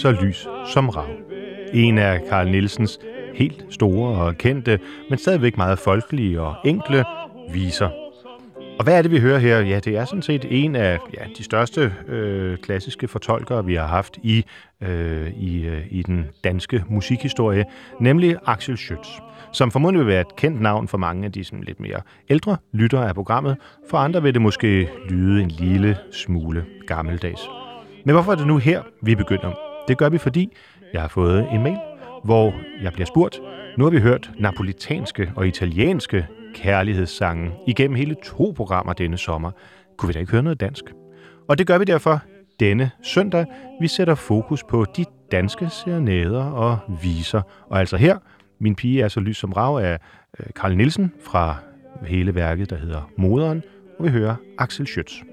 så lys som rav. En af Karl Nielsens helt store og kendte, men stadigvæk meget folkelige og enkle viser. Og hvad er det, vi hører her? Ja, det er sådan set en af ja, de største øh, klassiske fortolkere, vi har haft i, øh, i, øh, i den danske musikhistorie, nemlig Axel Schütz, som formodentlig vil være et kendt navn for mange af de sådan lidt mere ældre lyttere af programmet. For andre vil det måske lyde en lille smule gammeldags. Men hvorfor er det nu her, vi begynder? Det gør vi, fordi jeg har fået en mail hvor jeg bliver spurgt, nu har vi hørt napolitanske og italienske kærlighedssange igennem hele to programmer denne sommer. Kunne vi da ikke høre noget dansk? Og det gør vi derfor denne søndag. Vi sætter fokus på de danske serenader og viser. Og altså her, min pige er så lys som rav af øh, Karl Nielsen fra hele værket, der hedder Moderen, og vi hører Axel Schütz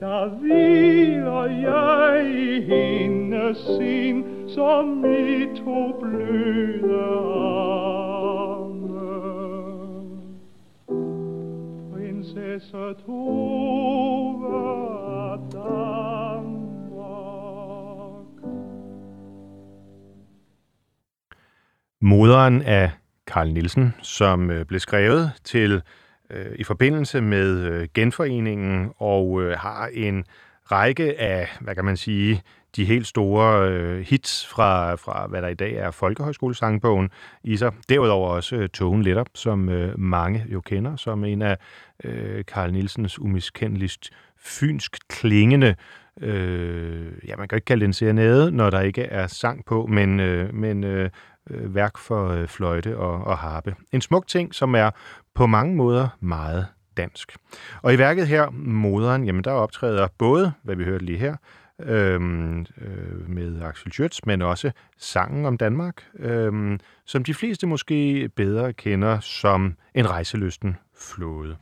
der hviler jeg i hendes sind, som i to bløde arme. Prinsesse Tove af Danmark. Moderen af Karl Nielsen, som øh, blev skrevet til øh, i forbindelse med øh, genforeningen og øh, har en række af, hvad kan man sige, de helt store øh, hits fra, fra, hvad der i dag er Folkehøjskolesangbogen i sig. Derudover også øh, Togen Letter, som øh, mange jo kender, som en af øh, Karl Nielsens umiskendeligst fynsk klingende øh, ja, man kan ikke kalde det en serenade, når der ikke er sang på, men, øh, men øh, øh, værk for øh, fløjte og, og harpe. En smuk ting, som er på mange måder meget dansk. Og i værket her, Moderen, jamen der optræder både, hvad vi hørte lige her, øhm, øh, med Axel Schütz, men også sangen om Danmark, øhm, som de fleste måske bedre kender som en rejselysten flåde.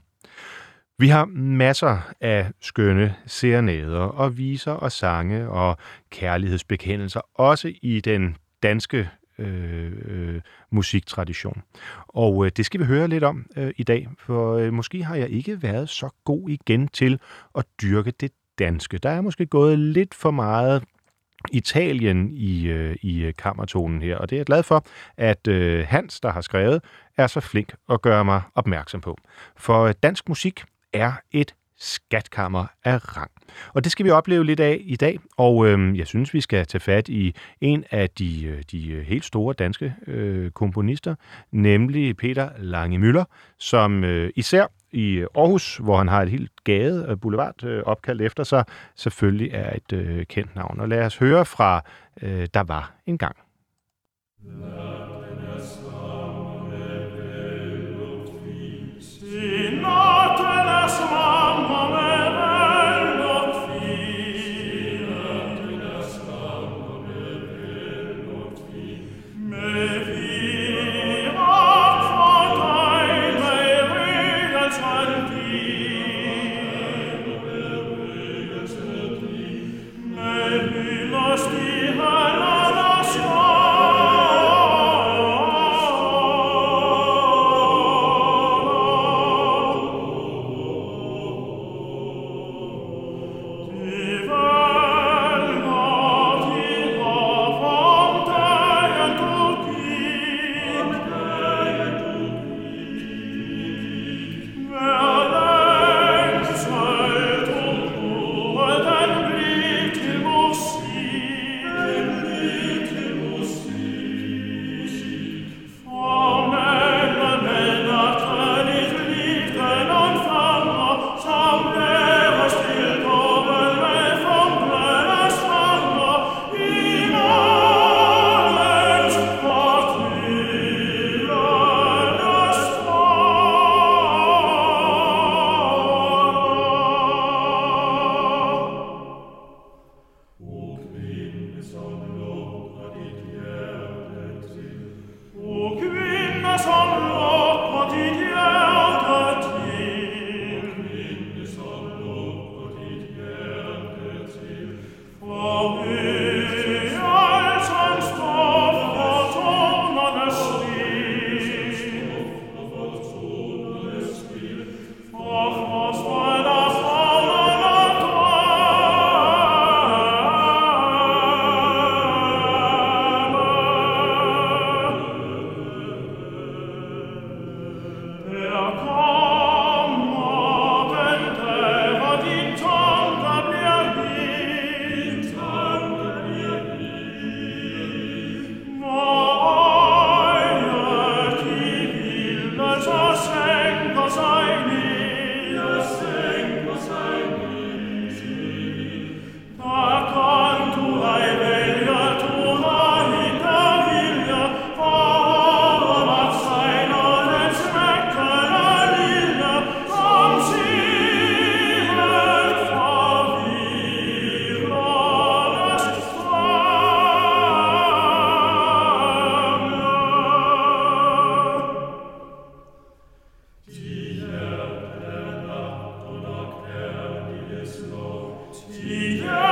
Vi har masser af skønne serenader og viser og sange og kærlighedsbekendelser, også i den danske øh, øh, musiktradition. Og øh, det skal vi høre lidt om øh, i dag, for øh, måske har jeg ikke været så god igen til at dyrke det danske. Der er måske gået lidt for meget Italien i, øh, i øh, kammertonen her, og det er jeg glad for, at øh, Hans, der har skrevet, er så flink at gøre mig opmærksom på. For øh, dansk musik er et skatkammer af rang. Og det skal vi opleve lidt af i dag, og øh, jeg synes, vi skal tage fat i en af de, øh, de øh, helt store danske øh, komponister, nemlig Peter Lange Møller, som øh, især i Aarhus, hvor han har et helt gade, øh, boulevard, øh, opkaldt efter sig, selvfølgelig er et øh, kendt navn. Og lad os høre fra øh, Der var en gang. Ja. Vi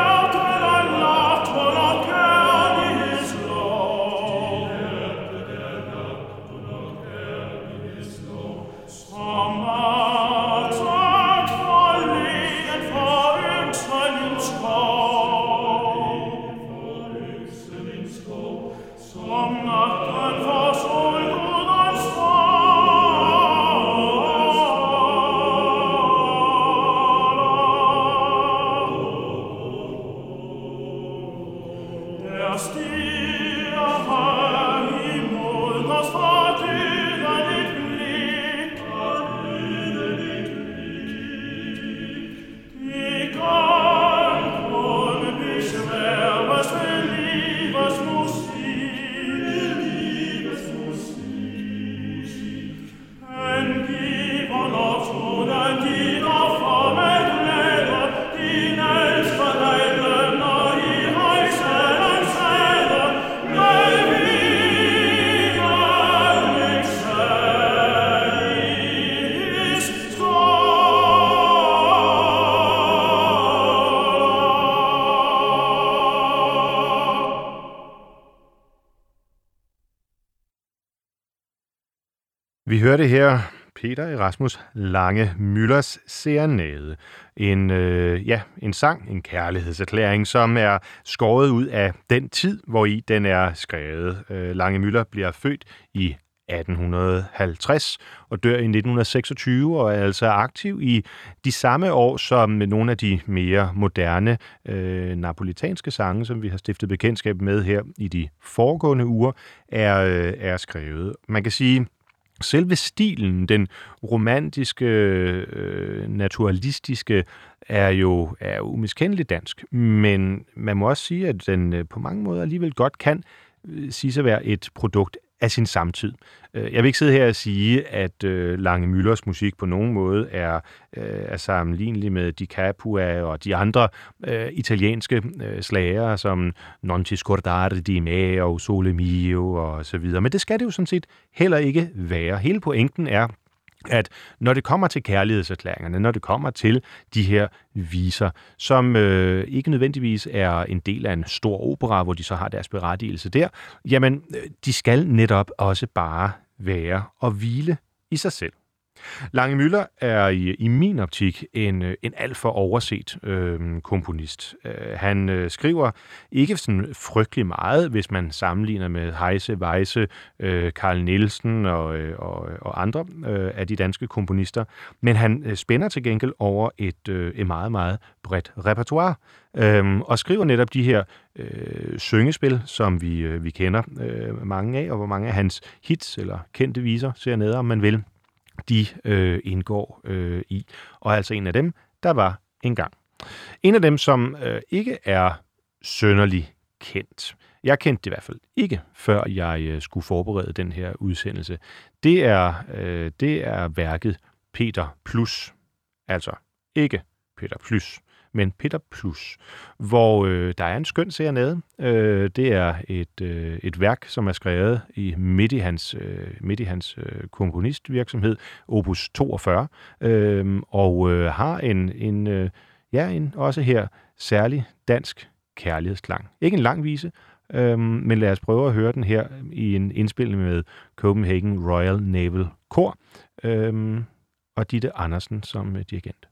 hørte her Peter Erasmus Lange Møllers Serenade. En, øh, ja, en sang, en kærlighedserklæring, som er skåret ud af den tid, hvor i den er skrevet. Øh, Lange Møller bliver født i 1850 og dør i 1926 og er altså aktiv i de samme år som nogle af de mere moderne øh, napolitanske sange, som vi har stiftet bekendtskab med her i de foregående uger, er, øh, er skrevet. Man kan sige, selve stilen, den romantiske, øh, naturalistiske, er jo er umiskendeligt dansk. Men man må også sige, at den øh, på mange måder alligevel godt kan øh, sige at være et produkt af sin samtid. Øh, jeg vil ikke sidde her og sige, at øh, Lange Müllers musik på nogen måde er, øh, er sammenlignelig med Di Capua og de andre øh, italienske øh, slager, som Non ti scordare di me og Sole Mio og så videre. Men det skal det jo sådan set heller ikke være. Hele pointen er, at når det kommer til kærlighedserklæringerne, når det kommer til de her viser, som øh, ikke nødvendigvis er en del af en stor opera, hvor de så har deres berettigelse der, jamen, øh, de skal netop også bare være og hvile i sig selv. Lange Møller er i, i min optik en, øh, en alt for overset øh, komponist. Øh, han øh, skriver ikke sådan frygtelig meget, hvis man sammenligner med Heise, Weisse, øh, Karl Nielsen og, øh, og, og andre øh, af de danske komponister, men han øh, spænder til gengæld over et, øh, et meget, meget bredt repertoire, øh, og skriver netop de her øh, syngespil, som vi, øh, vi kender øh, mange af, og hvor mange af hans hits eller kendte viser, ser ned om man vil, de øh, indgår øh, i. Og altså en af dem, der var engang. En af dem, som øh, ikke er sønderlig kendt, jeg kendte det i hvert fald ikke, før jeg øh, skulle forberede den her udsendelse, det er, øh, det er værket Peter Plus. Altså ikke Peter Plus men Peter Plus, hvor øh, der er en skøn serenade. Øh, det er et, øh, et værk, som er skrevet i midt i hans, øh, midt i hans øh, komponistvirksomhed, Opus 42, øh, og øh, har en, en øh, ja, en også her særlig dansk kærlighedsklang. Ikke en lang vise, øhm, men lad os prøve at høre den her i en indspilning med Copenhagen Royal Naval Corps øhm, og Ditte Andersen som dirigent.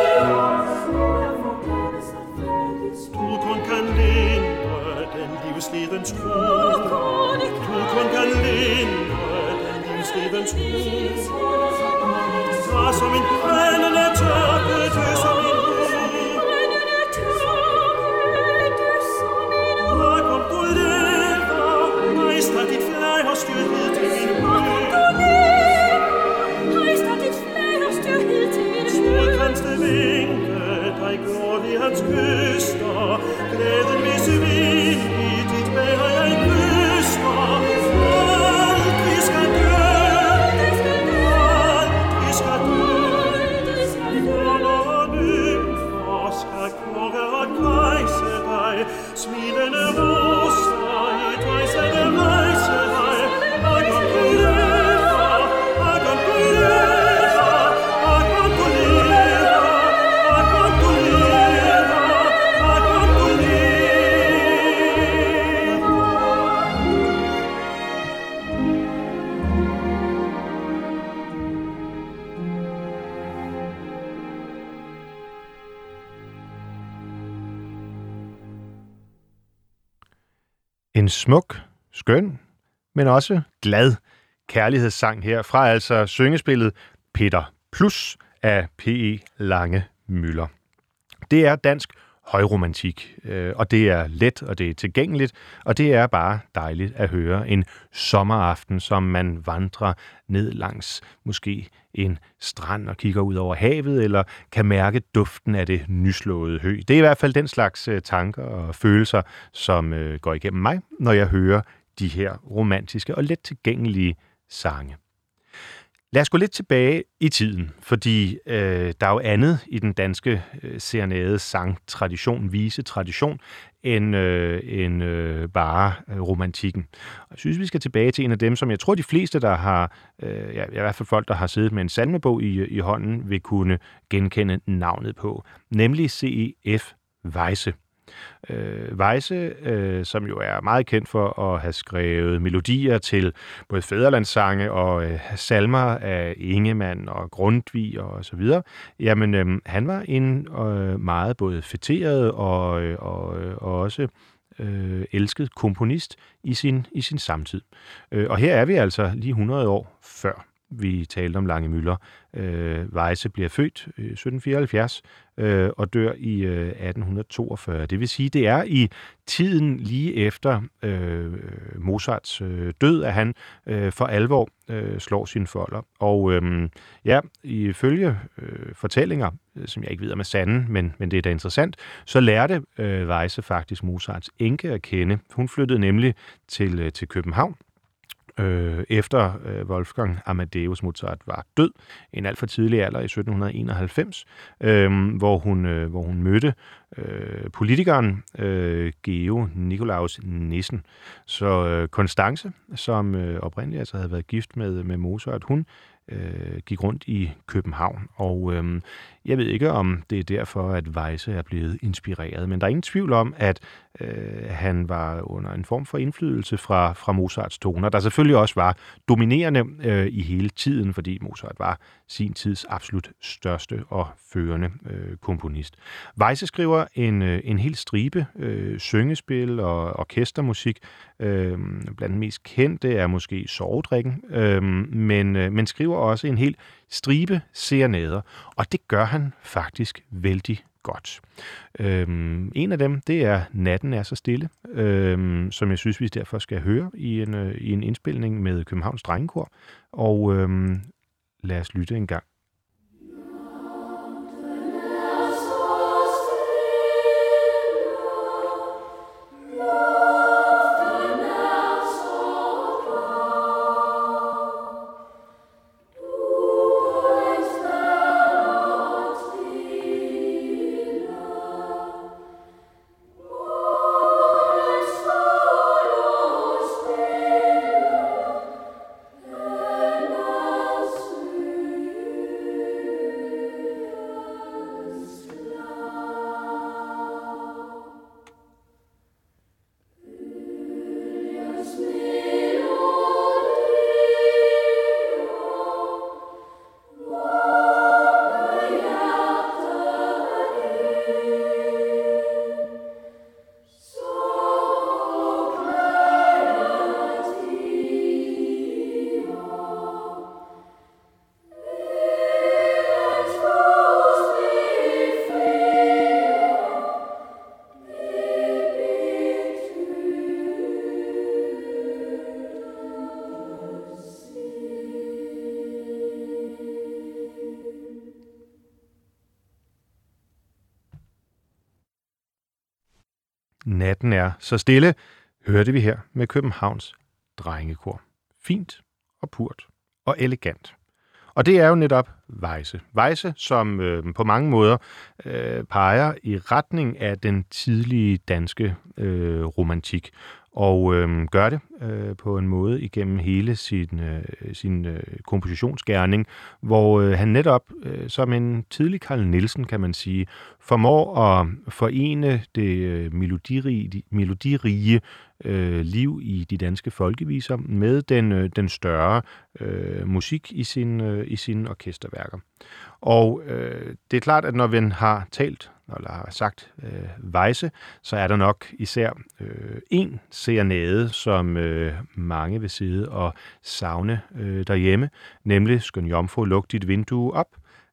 lebensfroh. Smuk, skøn, men også glad kærlighedssang her fra altså syngespillet Peter Plus af P.E. Lange Møller. Det er dansk højromantik, øh, og det er let, og det er tilgængeligt, og det er bare dejligt at høre en sommeraften, som man vandrer ned langs måske en strand og kigger ud over havet, eller kan mærke duften af det nyslåede hø. Det er i hvert fald den slags øh, tanker og følelser, som øh, går igennem mig, når jeg hører de her romantiske og let tilgængelige sange. Lad os gå lidt tilbage i tiden, fordi øh, der er jo andet i den danske øh, serenade sangtradition, vise tradition, end, øh, end øh, bare øh, romantikken. Og jeg synes, vi skal tilbage til en af dem, som jeg tror, de fleste, der har, øh, ja, i hvert fald folk, der har siddet med en salmebog i, i hånden, vil kunne genkende navnet på, nemlig C.E.F. Weisse. Øh, Weisse, øh, som jo er meget kendt for at have skrevet melodier til både fæderlandssange og øh, salmer af Ingemann og Grundtvig og så videre, jamen øh, han var en øh, meget både fætteret og, øh, og, øh, og også øh, elsket komponist i sin, i sin samtid. Øh, og her er vi altså lige 100 år før vi talte om Lange Møller. Øh, Weisse bliver født i 1774 øh, og dør i øh, 1842. Det vil sige, det er i tiden lige efter øh, Mozarts øh, død, at han øh, for alvor øh, slår sine folder. Og øh, ja, ifølge øh, fortællinger, øh, som jeg ikke ved om er sande, men, men det er da interessant, så lærte øh, Weisse faktisk Mozarts enke at kende. Hun flyttede nemlig til, øh, til København, øh, efter øh, Wolfgang Amadeus Mozart var død, en alt for tidlig alder i 1791, øh, hvor, hun, øh, hvor hun mødte øh, politikeren øh, Geo Nikolaus Nissen. Så øh, Constance, som øh, oprindeligt altså havde været gift med, med Mozart, hun øh, gik rundt i København. Og øh, jeg ved ikke, om det er derfor, at Weisse er blevet inspireret, men der er ingen tvivl om, at øh, han var under en form for indflydelse fra, fra Mozarts toner, der selvfølgelig også var dominerende øh, i hele tiden, fordi Mozart var sin tids absolut største og førende øh, komponist. Weisse skriver en, øh, en hel stribe øh, syngespil og orkestermusik. Øh, blandt den mest kendte er måske Sovedrikken, øh, men, øh, men skriver også en hel stribe serenader, og det gør han faktisk vældig godt. Øhm, en af dem, det er Natten er så stille, øhm, som jeg synes, vi derfor skal høre i en, øh, i en indspilning med Københavns Drengekor. Og øhm, lad os lytte en gang. Verden er så stille, hørte vi her med Københavns drengekor. Fint og purt og elegant. Og det er jo netop Weisse. Weisse, som øh, på mange måder øh, peger i retning af den tidlige danske øh, romantik og øh, gør det øh, på en måde igennem hele sin, øh, sin øh, kompositionsgærning, hvor øh, han netop øh, som en tidlig Carl Nielsen, kan man sige, formår at forene det øh, melodirige, de, melodirige øh, liv i de danske folkeviser med den, øh, den større øh, musik i, sin, øh, i sine orkesterværker. Og øh, det er klart, at når vi har talt eller har sagt øh, vejse, så er der nok især øh, en serenade, som øh, mange vil sidde og savne øh, derhjemme, nemlig Skøn Jomfru, luk dit vindue op,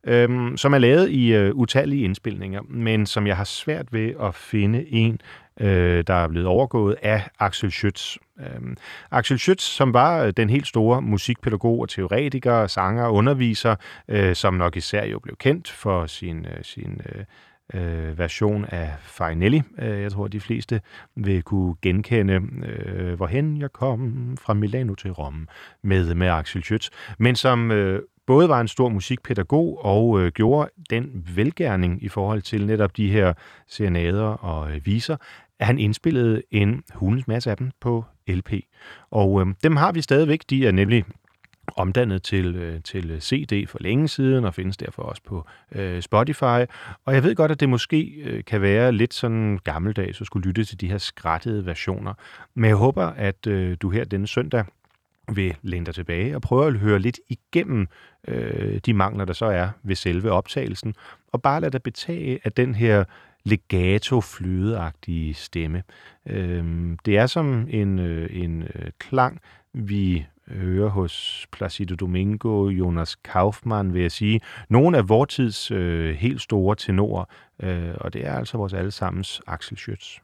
øh, som er lavet i øh, utallige indspilninger, men som jeg har svært ved at finde en, øh, der er blevet overgået af Axel Schütz. Øh, Axel Schütz, som var øh, den helt store musikpædagog og teoretiker, sanger og underviser, øh, som nok især jo blev kendt for sin, øh, sin øh, øh, version af Farinelli. Øh, jeg tror, de fleste vil kunne genkende, øh, hvorhen jeg kom fra Milano til Rom med, med Axel Schütz, men som øh, både var en stor musikpædagog og øh, gjorde den velgærning i forhold til netop de her serenader og øh, viser, at han indspillede en hulens masse af dem på LP. Og øh, dem har vi stadigvæk. De er nemlig omdannet til, øh, til CD for længe siden, og findes derfor også på øh, Spotify. Og jeg ved godt, at det måske øh, kan være lidt sådan gammeldags at skulle lytte til de her skrættede versioner. Men jeg håber, at øh, du her denne søndag vil læne dig tilbage og prøve at høre lidt igennem øh, de mangler, der så er ved selve optagelsen, og bare lade dig betage af den her legato flydeagtige stemme. Øh, det er som en, øh, en øh, klang, vi hører hos Placido Domingo, Jonas Kaufmann, vil jeg sige. Nogle af vortids øh, helt store tenorer, øh, og det er altså vores allesammens Axel Schütz.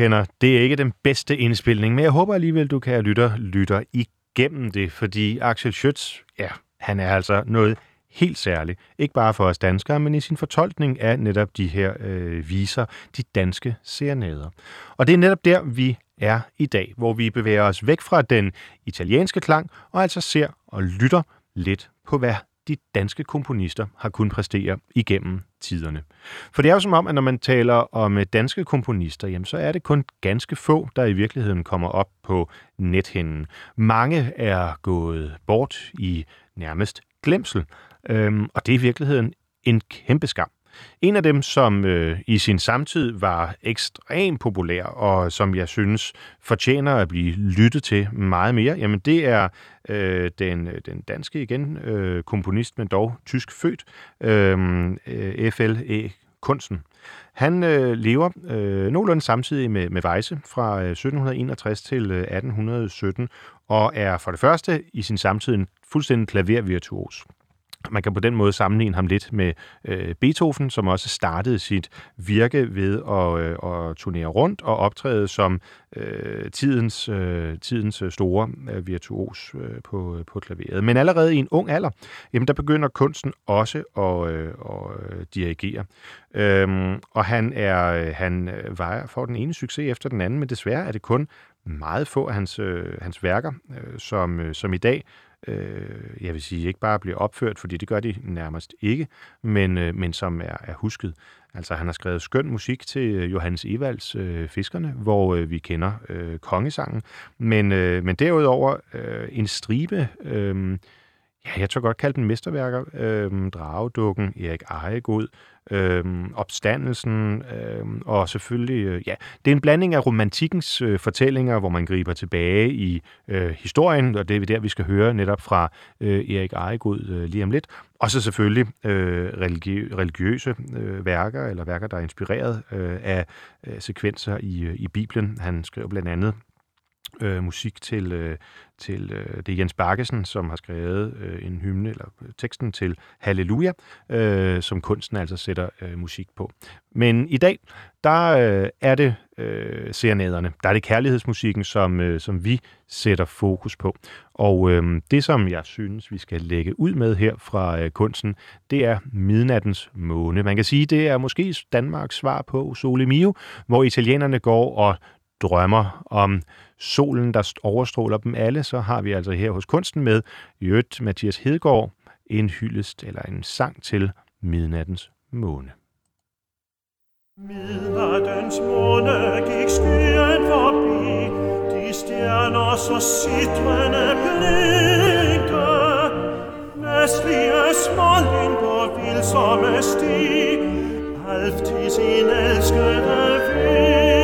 Anerkender, det er ikke den bedste indspilning, men jeg håber alligevel, du kan lytte lytter igennem det, fordi Axel Schütz, ja, han er altså noget helt særligt. Ikke bare for os danskere, men i sin fortolkning af netop de her øh, viser, de danske serenader. Og det er netop der, vi er i dag, hvor vi bevæger os væk fra den italienske klang, og altså ser og lytter lidt på, hvad de danske komponister har kunnet præstere igennem tiderne. For det er jo som om, at når man taler om øh, danske komponister, jamen, så er det kun ganske få, der i virkeligheden kommer op på nethinden. Mange er gået bort i nærmest glemsel, øhm, og det er i virkeligheden en kæmpe skam. En af dem, som øh, i sin samtid var ekstremt populær, og som jeg synes fortjener at blive lyttet til meget mere, jamen det er øh, den, øh, den danske igen øh, komponist, men dog tysk født, øh, øh F.L.E. Kunsten. Han øh, lever øh, nogenlunde samtidig med, med Weisse fra øh, 1761 til øh, 1817, og er for det første i sin samtid en fuldstændig klavervirtuos. Man kan på den måde sammenligne ham lidt med øh, Beethoven, som også startede sit virke ved at, øh, at turnere rundt og optræde som øh, tidens, øh, tidens store øh, virtuos øh, på, øh, på klaveret. Men allerede i en ung alder, jamen, der begynder kunsten også at, øh, at øh, dirigere. Øhm, og han er øh, han vejer for den ene succes efter den anden, men desværre er det kun meget få af hans, øh, hans værker, øh, som, øh, som i dag øh, jeg vil sige, ikke bare bliver opført, fordi det gør de nærmest ikke, men, øh, men som er, er husket. Altså han har skrevet skøn musik til øh, Johannes Evalds øh, Fiskerne, hvor øh, vi kender øh, kongesangen, men, øh, men derudover øh, en stribe øh, ja, jeg tror godt kalde den mesterværker. Øhm, Dragedukken, Erik Ejegod, øh, Opstandelsen, øh, og selvfølgelig, øh, ja, det er en blanding af romantikkens øh, fortællinger, hvor man griber tilbage i øh, historien, og det er der, vi skal høre netop fra øh, Erik Ejegod øh, lige om lidt. Og så selvfølgelig øh, religi- religiøse øh, værker, eller værker, der er inspireret øh, af øh, sekvenser i, øh, i Bibelen. Han skriver blandt andet øh, musik til, øh, til øh, det er Jens Bakkesen, som har skrevet øh, en hymne, eller teksten til Halleluja, øh, som kunsten altså sætter øh, musik på. Men i dag, der øh, er det øh, serenaderne, der er det kærlighedsmusikken, som, øh, som vi sætter fokus på. Og øh, det, som jeg synes, vi skal lægge ud med her fra øh, kunsten, det er Midnattens Måne. Man kan sige, det er måske Danmarks svar på Sole Mio, hvor italienerne går og drømmer om solen, der overstråler dem alle, så har vi altså her hos Kunsten med Jødt Mathias Hedegaard en hyldest eller en sang til midnattens måne. Midnattens måne gik skyen forbi, de stjerner så sidrende blinkte. Vestlige småling på vildsomme sti, halvt i sin elskede vind.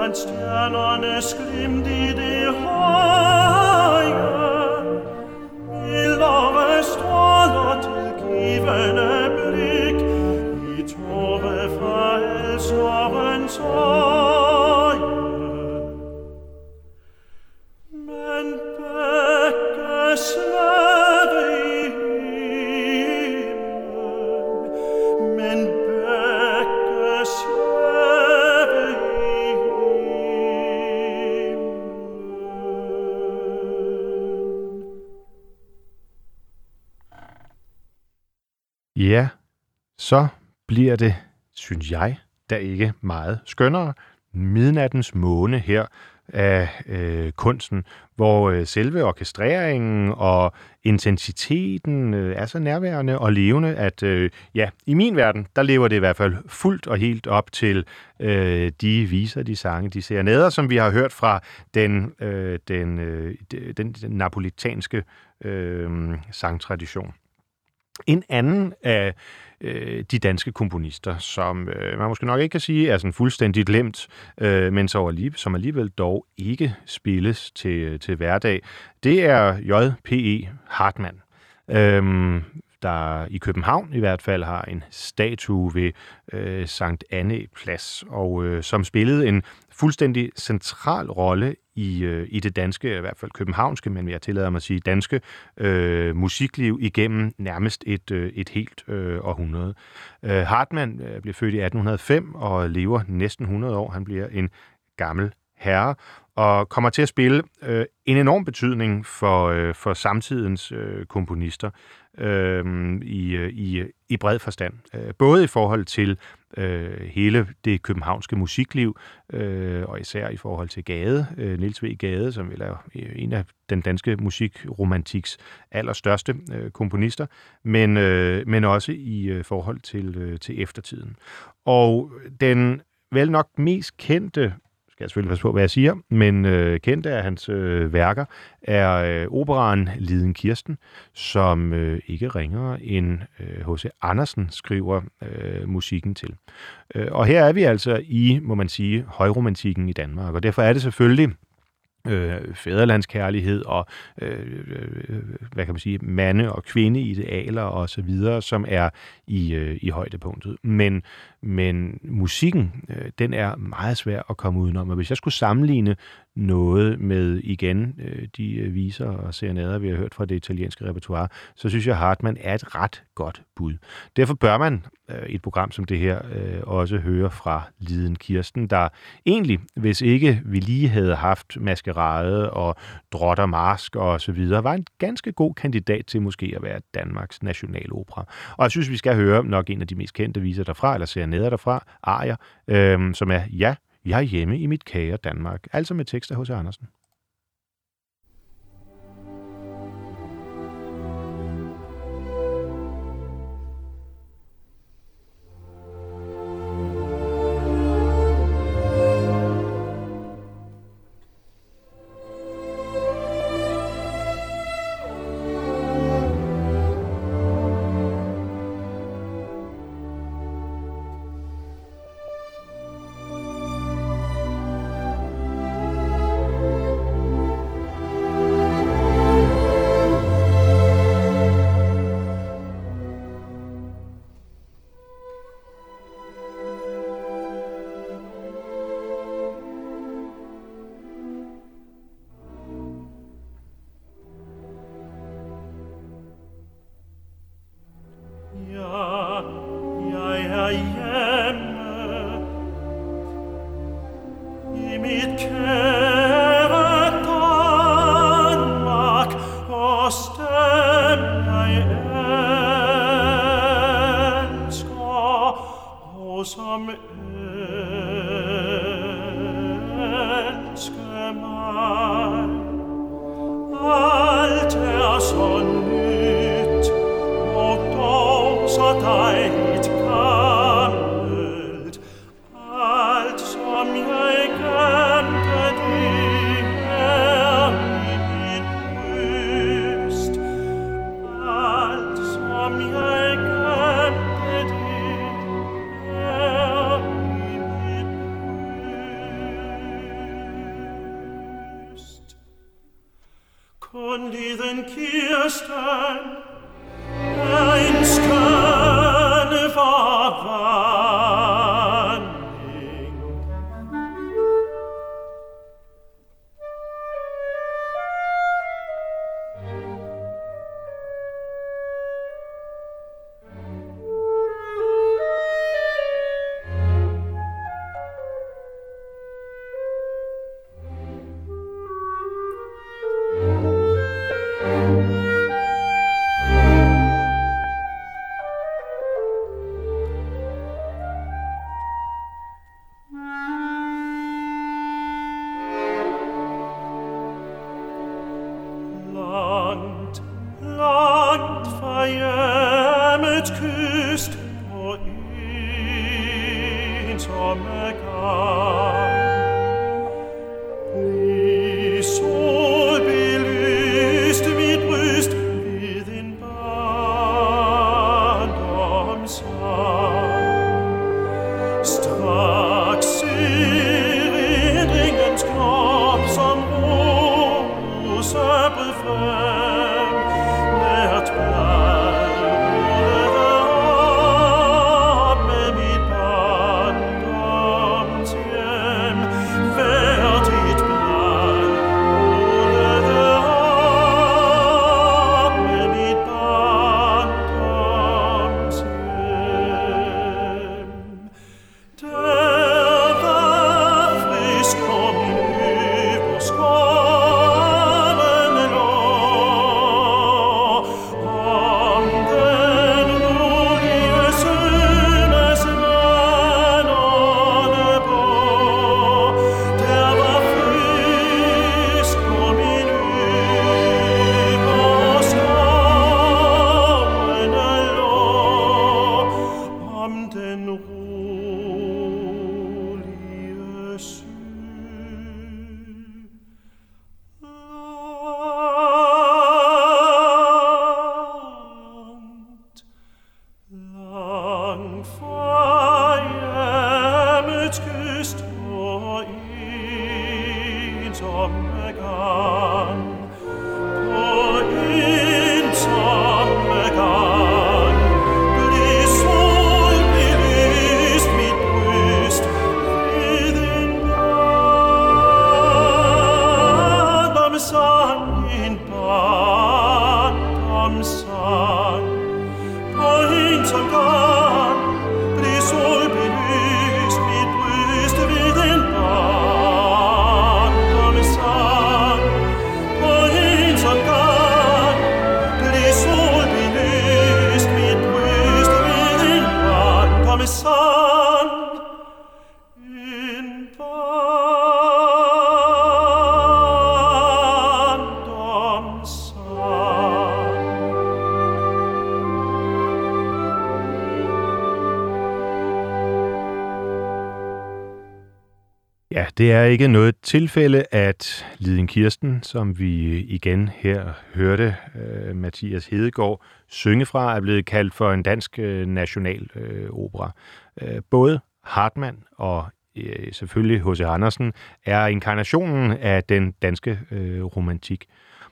blandt stjernernes glimt i det høje. Ja, så bliver det, synes jeg, da ikke meget skønnere. Midnattens måne her af øh, kunsten, hvor øh, selve orkestreringen og intensiteten øh, er så nærværende og levende, at øh, ja, i min verden, der lever det i hvert fald fuldt og helt op til øh, de viser, de sange, de serenader, som vi har hørt fra den, øh, den, øh, den, den napolitanske øh, sangtradition. En anden af øh, de danske komponister, som øh, man måske nok ikke kan sige er sådan fuldstændig glemt, øh, men som alligevel, som alligevel dog ikke spilles til, til hverdag, det er J.P.E. Hartmann. Øhm, der i København i hvert fald har en statue ved øh, Sankt Anne Plads, og øh, som spillede en fuldstændig central rolle i, øh, i det danske, i hvert fald københavnske, men jeg tillader mig at sige danske øh, musikliv igennem nærmest et, øh, et helt øh, århundrede. Øh, Hartmann øh, blev født i 1805 og lever næsten 100 år. Han bliver en gammel herre og kommer til at spille øh, en enorm betydning for, øh, for samtidens øh, komponister øh, i, øh, i, i bred forstand. Øh, både i forhold til øh, hele det københavnske musikliv, øh, og især i forhold til Gade, øh, Niels V. Gade, som vel er øh, en af den danske musikromantiks allerstørste øh, komponister, men, øh, men også i øh, forhold til, øh, til eftertiden. Og den vel nok mest kendte skal jeg selvfølgelig passe på, hvad jeg siger, men øh, kendte af hans øh, værker er øh, operaren Liden Kirsten, som øh, ikke ringer end H.C. Øh, Andersen skriver øh, musikken til. Øh, og her er vi altså i, må man sige, højromantikken i Danmark, og derfor er det selvfølgelig øh, fæderlandskærlighed og øh, øh, hvad kan man sige mande og kvinde idealer og så videre som er i øh, i højdepunktet. Men men musikken øh, den er meget svær at komme udenom. Og hvis jeg skulle sammenligne noget med igen øh, de øh, viser og serenader vi har hørt fra det italienske repertoire så synes jeg Hartmann er et ret godt bud. Derfor bør man øh, i et program som det her også høre fra Liden Kirsten der egentlig hvis ikke vi lige havde haft maskerade og drotter mask og så videre var en ganske god kandidat til måske at være Danmarks nationalopera. Og jeg synes vi skal høre nok en af de mest kendte viser derfra eller serenader derfra Arier øhm, som er ja jeg er hjemme i mit kære Danmark, altså med tekst af H.C. Andersen. Von diesen Kirsten, Ja, Det er ikke noget tilfælde, at Liden Kirsten, som vi igen her hørte uh, Mathias Hedegaard synge fra, er blevet kaldt for en dansk øh, uh, nationalopera. Øh, uh, uh, både Hartmann og uh, selvfølgelig H.C. Andersen er inkarnationen af den danske uh, romantik.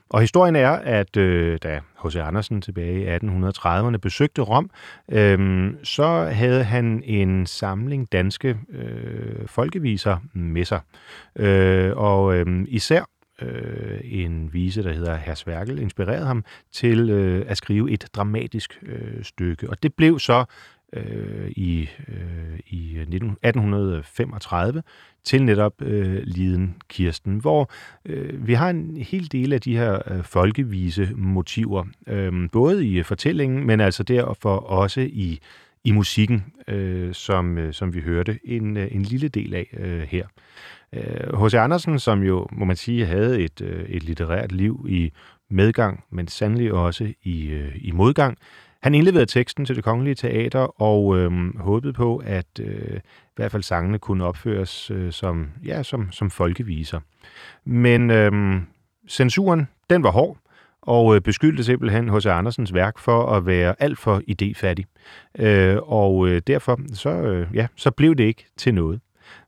Og historien er, at øh, da H.C. Andersen tilbage i 1830'erne besøgte Rom, øh, så havde han en samling danske øh, folkeviser med sig. Øh, og øh, især øh, en vise, der hedder Herr Sværkel, inspirerede ham til øh, at skrive et dramatisk øh, stykke. Og det blev så øh, i, øh, i 1835 til netop øh, Liden Kirsten, hvor øh, vi har en hel del af de her øh, folkevise motiver, øh, både i fortællingen, men altså derfor også i, i musikken, øh, som, øh, som vi hørte en, øh, en lille del af øh, her. Øh, H.C. Andersen, som jo, må man sige, havde et, øh, et litterært liv i medgang, men sandelig også i, øh, i modgang. Han indleverede teksten til det kongelige teater og øh, håbede på, at øh, i hvert fald sangene kunne opføres øh, som, ja, som, som folkeviser. Men øh, censuren, den var hård, og øh, beskyldte simpelthen H.C. Andersens værk for at være alt for idéfattig. Øh, og øh, derfor så, øh, ja, så blev det ikke til noget.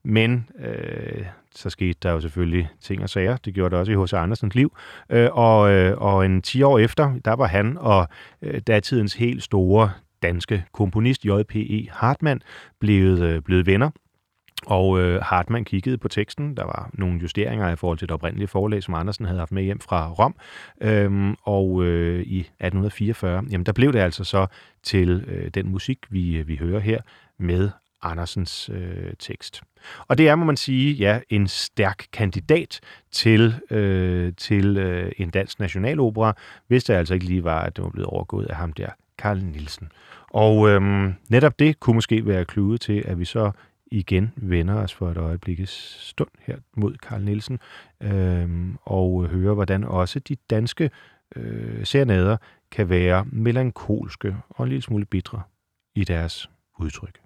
Men øh, så skete der jo selvfølgelig ting og sager. Det gjorde det også i H.C. Andersens liv. Øh, og, øh, og en 10 år efter, der var han og øh, datidens helt store danske komponist, J.P.E. Hartmann, blevet, øh, blevet venner. Og øh, Hartmann kiggede på teksten. Der var nogle justeringer i forhold til det oprindelige forlag, som Andersen havde haft med hjem fra Rom. Øhm, og øh, i 1844, jamen der blev det altså så til øh, den musik, vi, øh, vi hører her med Andersens øh, tekst. Og det er, må man sige, ja, en stærk kandidat til, øh, til øh, en dansk nationalopera, hvis det altså ikke lige var, at det var blevet overgået af ham der, Karl Nielsen. Og øh, netop det kunne måske være kludet til, at vi så igen vender os for et øjeblikkes stund her mod Karl Nielsen, øh, og høre, hvordan også de danske øh, serenader kan være melankolske og en lille smule bitre i deres udtryk.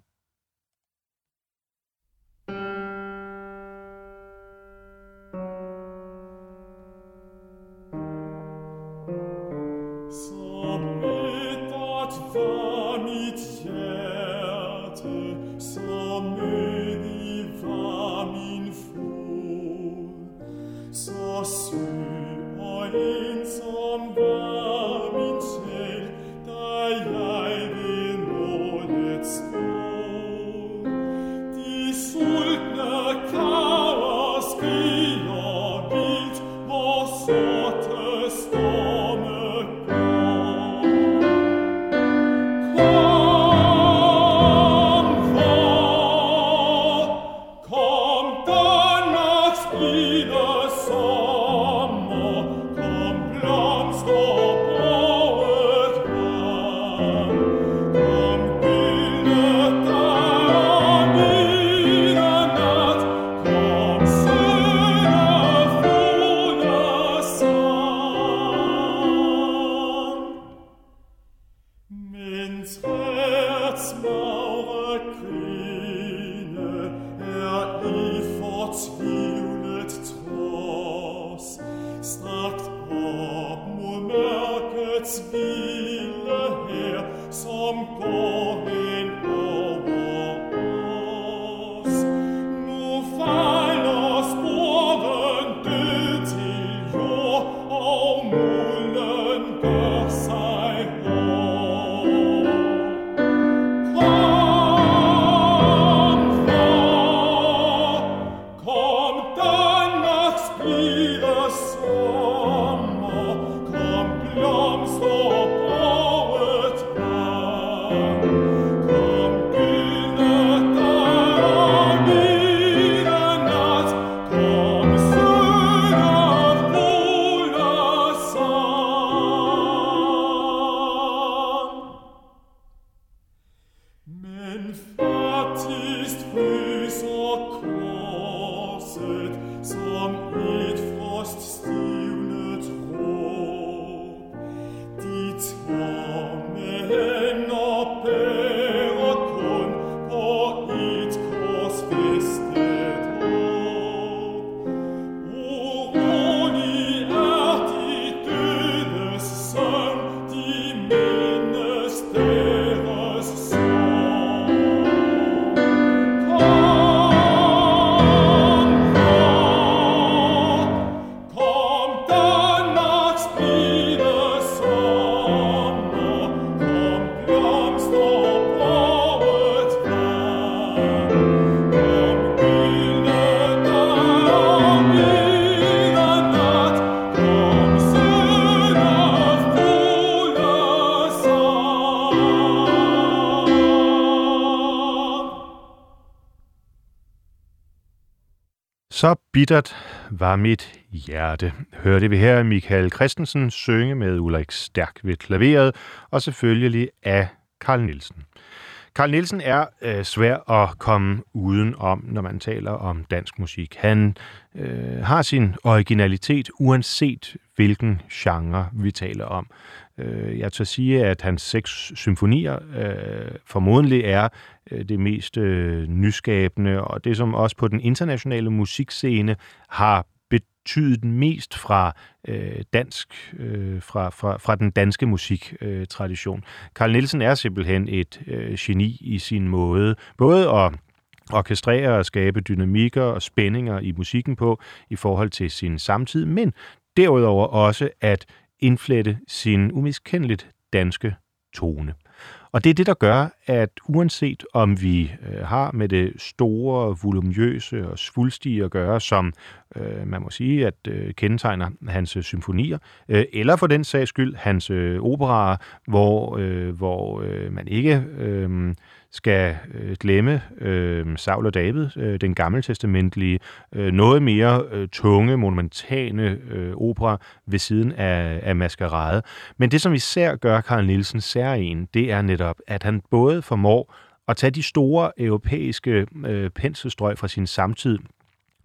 Så bittert var mit hjerte. Hørte vi her Michael Christensen synge med Ulrik Stærk ved klaveret, og selvfølgelig af Karl Nielsen. Carl Nielsen er øh, svær at komme uden om, når man taler om dansk musik. Han øh, har sin originalitet, uanset hvilken genre vi taler om. Øh, jeg tør sige, at hans seks symfonier øh, formodentlig er øh, det mest øh, nyskabende, og det som også på den internationale musikscene har betydet mest fra øh, dansk, øh, fra, fra, fra den danske musiktradition. Øh, Carl Nielsen er simpelthen et øh, geni i sin måde, både at orkestrere og skabe dynamikker og spændinger i musikken på i forhold til sin samtid, men derudover også at indflette sin umiskendeligt danske tone. Og det er det, der gør, at uanset om vi øh, har med det store, volumøse og svulstige at gøre, som øh, man må sige, at øh, kendetegner hans øh, symfonier, øh, eller for den sags skyld hans øh, operaer, hvor, øh, hvor øh, man ikke øh, skal øh, glemme øh, Saul og David, øh, den gammeltestamentlige, øh, noget mere øh, tunge, monumentane øh, opera ved siden af, af Maskerade. Men det, som især gør Karl Nielsen særlig det er netop, at han både formår at tage de store europæiske øh, penselstrøg fra sin samtid,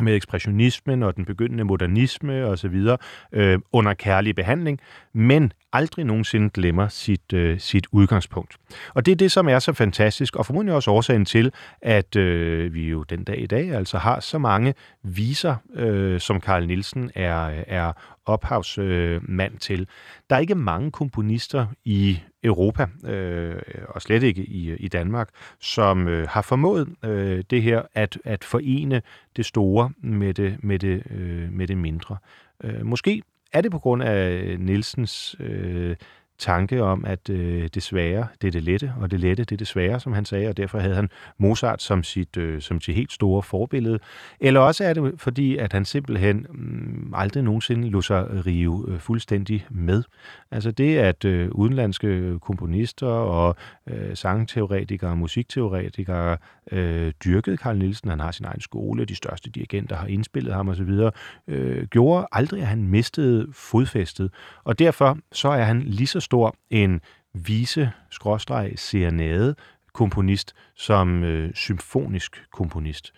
med ekspressionismen og den begyndende modernisme osv. Øh, under kærlig behandling, men aldrig nogensinde glemmer sit, øh, sit udgangspunkt. Og det er det, som er så fantastisk, og formodentlig også årsagen til, at øh, vi jo den dag i dag altså har så mange viser, øh, som Karl Nielsen er, er ophavsmand øh, til. Der er ikke mange komponister i Europa, øh, og slet ikke i, i Danmark, som øh, har formået øh, det her at, at forene det store med det, med det, øh, med det mindre. Øh, måske er det på grund af Nielsens øh, tanke om, at øh, det svære, det er det lette, og det lette, det er det svære, som han sagde, og derfor havde han Mozart som sit, øh, som sit helt store forbillede. Eller også er det fordi, at han simpelthen mm, aldrig nogensinde lå sig rive øh, fuldstændig med. Altså det, at øh, udenlandske komponister og øh, sangteoretikere og musikteoretikere øh, dyrkede Carl Nielsen, han har sin egen skole, de største dirigenter har indspillet ham osv., øh, gjorde aldrig, at han mistede fodfæstet. Og derfor så er han lige så stor en vise skråstreg serenade komponist som øh, symfonisk komponist.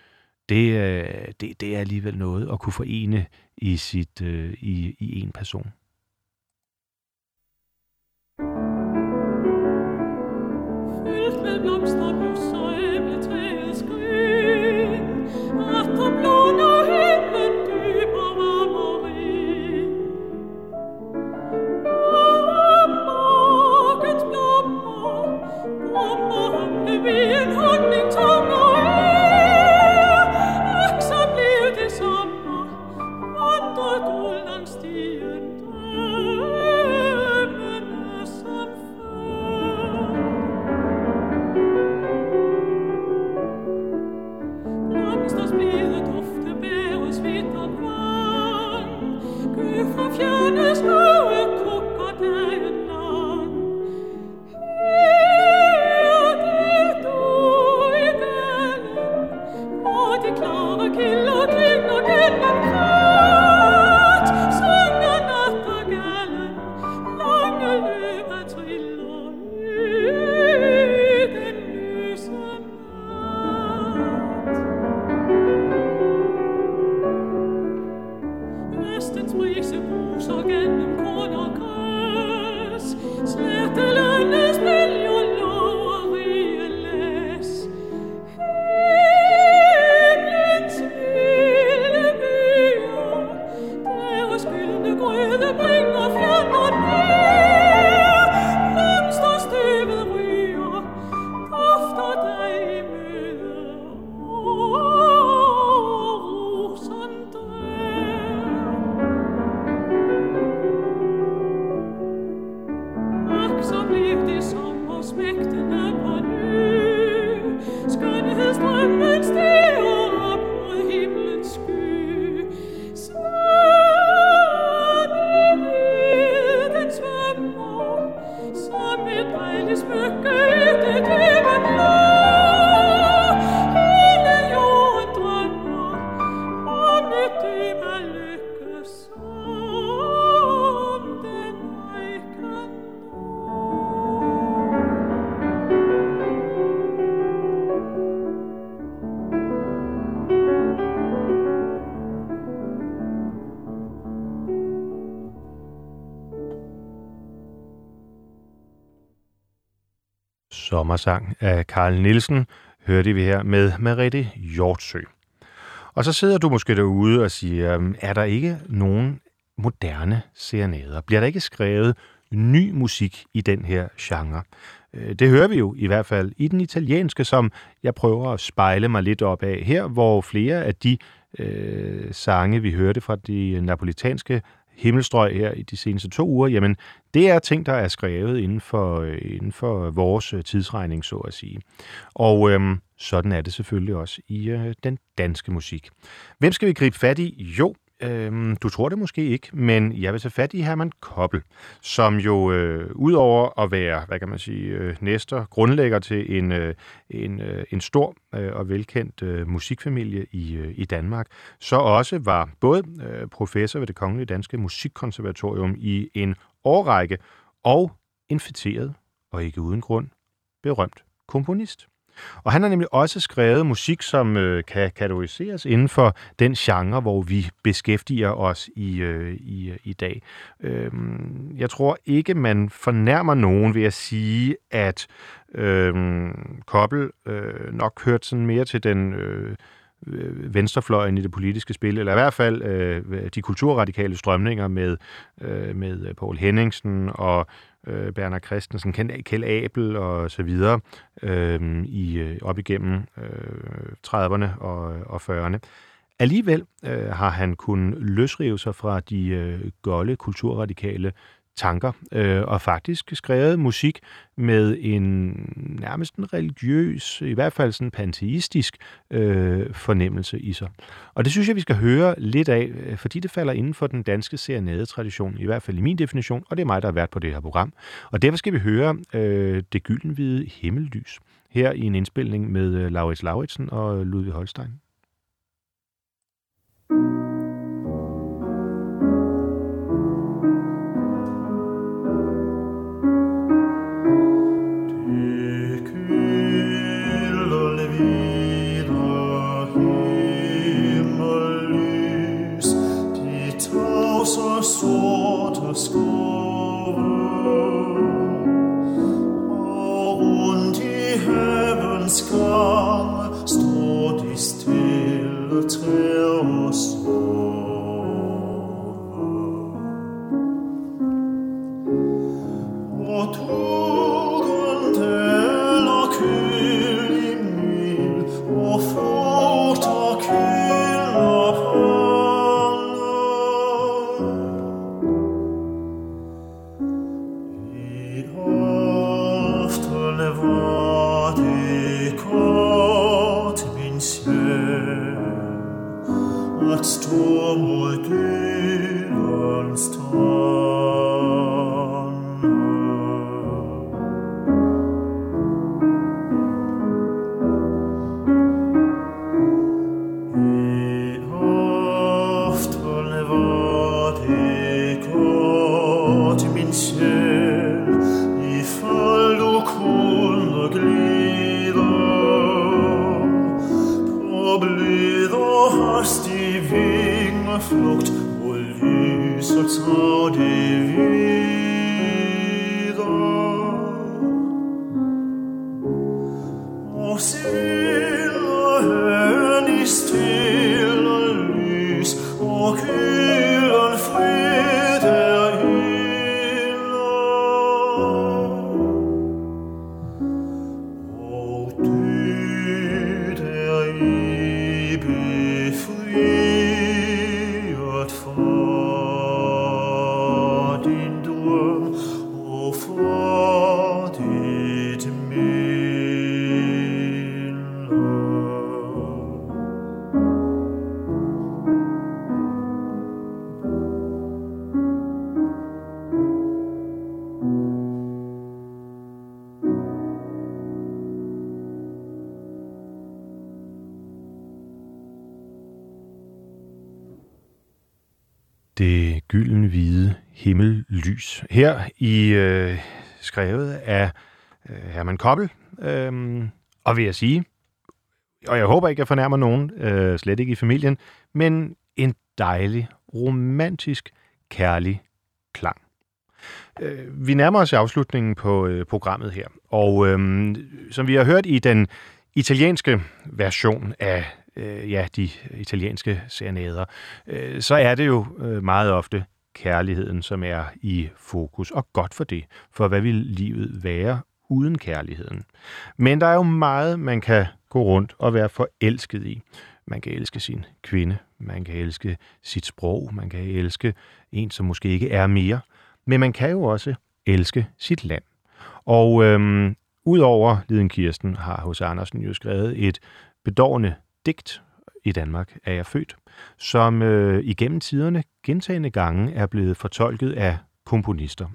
Det, øh, det, det er alligevel noget at kunne forene i sit øh, i, i en person. Fyldt med blomster I'm off. Sommersang af Karl Nielsen hørte vi her med Merete Hjortsø. Og så sidder du måske derude og siger, er der ikke nogen moderne serenader? Bliver der ikke skrevet ny musik i den her genre? Øh, det hører vi jo i hvert fald i den italienske, som jeg prøver at spejle mig lidt op af her, hvor flere af de øh, sange, vi hørte fra de napolitanske himmelstrøg her i de seneste to uger, jamen det er ting, der er skrevet inden for, øh, inden for vores øh, tidsregning, så at sige. Og øhm, sådan er det selvfølgelig også i øh, den danske musik. Hvem skal vi gribe fat i? Jo, Øhm, du tror det måske ikke, men jeg vil tage fat i Herman Koppel, som jo øh, udover at være, hvad kan man sige, øh, næster, grundlægger til en, øh, en, øh, en stor øh, og velkendt øh, musikfamilie i, øh, i Danmark, så også var både øh, professor ved det Kongelige Danske Musikkonservatorium i en årrække og infiteret, og ikke uden grund, berømt komponist. Og han har nemlig også skrevet musik, som øh, kan kategoriseres inden for den genre, hvor vi beskæftiger os i, øh, i, øh, i dag. Øh, jeg tror ikke, man fornærmer nogen ved at sige, at øh, Koppel øh, nok hørte sådan mere til den... Øh, øh, venstrefløjen i det politiske spil, eller i hvert fald øh, de kulturradikale strømninger med, øh, med øh, Paul Henningsen og øh, Bernhard Christensen, Kjeld Abel og så videre øhm, øh, i, op igennem øh, 30'erne og, og 40'erne. Alligevel øh, har han kunnet løsrive sig fra de øh, golde kulturradikale tanker, øh, og faktisk skrevet musik med en nærmest en religiøs, i hvert fald sådan panteistisk øh, fornemmelse i sig. Og det synes jeg, vi skal høre lidt af, øh, fordi det falder inden for den danske serenade-tradition, i hvert fald i min definition, og det er mig, der har været på det her program. Og derfor skal vi høre øh, Det gyldenhvide himmellys, her i en indspilning med øh, Laurits Lauritsen og Ludvig Holstein. Lys. Her i øh, skrevet af øh, Herman Koppel, øh, og vil jeg sige, og jeg håber ikke, jeg fornærmer nogen, øh, slet ikke i familien, men en dejlig, romantisk, kærlig klang. Øh, vi nærmer os afslutningen på øh, programmet her, og øh, som vi har hørt i den italienske version af øh, ja, de italienske serenader, øh, så er det jo øh, meget ofte kærligheden, som er i fokus, og godt for det, for hvad vil livet være uden kærligheden? Men der er jo meget, man kan gå rundt og være forelsket i. Man kan elske sin kvinde, man kan elske sit sprog, man kan elske en, som måske ikke er mere, men man kan jo også elske sit land. Og øhm, udover Liden Kirsten har H.C. Andersen jo skrevet et bedårende digt, i Danmark er jeg født, som øh, igennem tiderne gentagende gange er blevet fortolket af komponister.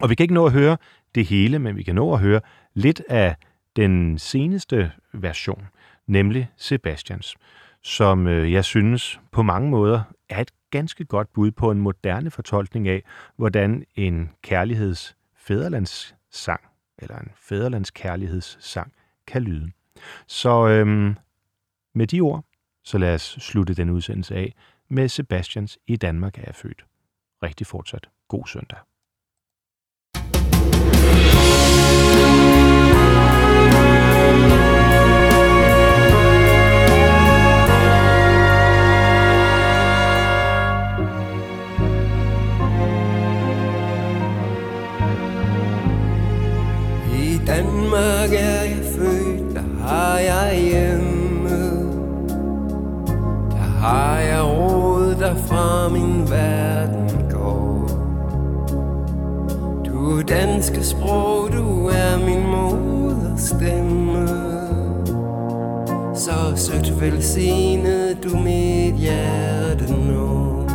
Og vi kan ikke nå at høre det hele, men vi kan nå at høre lidt af den seneste version, nemlig Sebastians, som øh, jeg synes på mange måder er et ganske godt bud på en moderne fortolkning af, hvordan en kærligheds fæderlandssang, eller en fæderlandskærlighedssang, kan lyde. Så øhm, med de ord, så lad os slutte den udsendelse af med Sebastians I Danmark er jeg født. Rigtig fortsat god søndag. Danske sprog, du er min moderstemme. Så sødt velsignet du mit hjerte nu.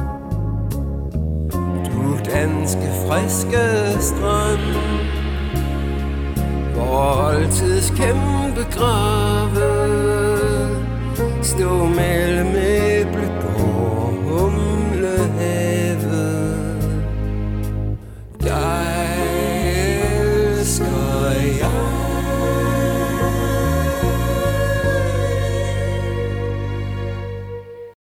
Du danske friske strøm hvor oldtids kæmpe grave Stå mellem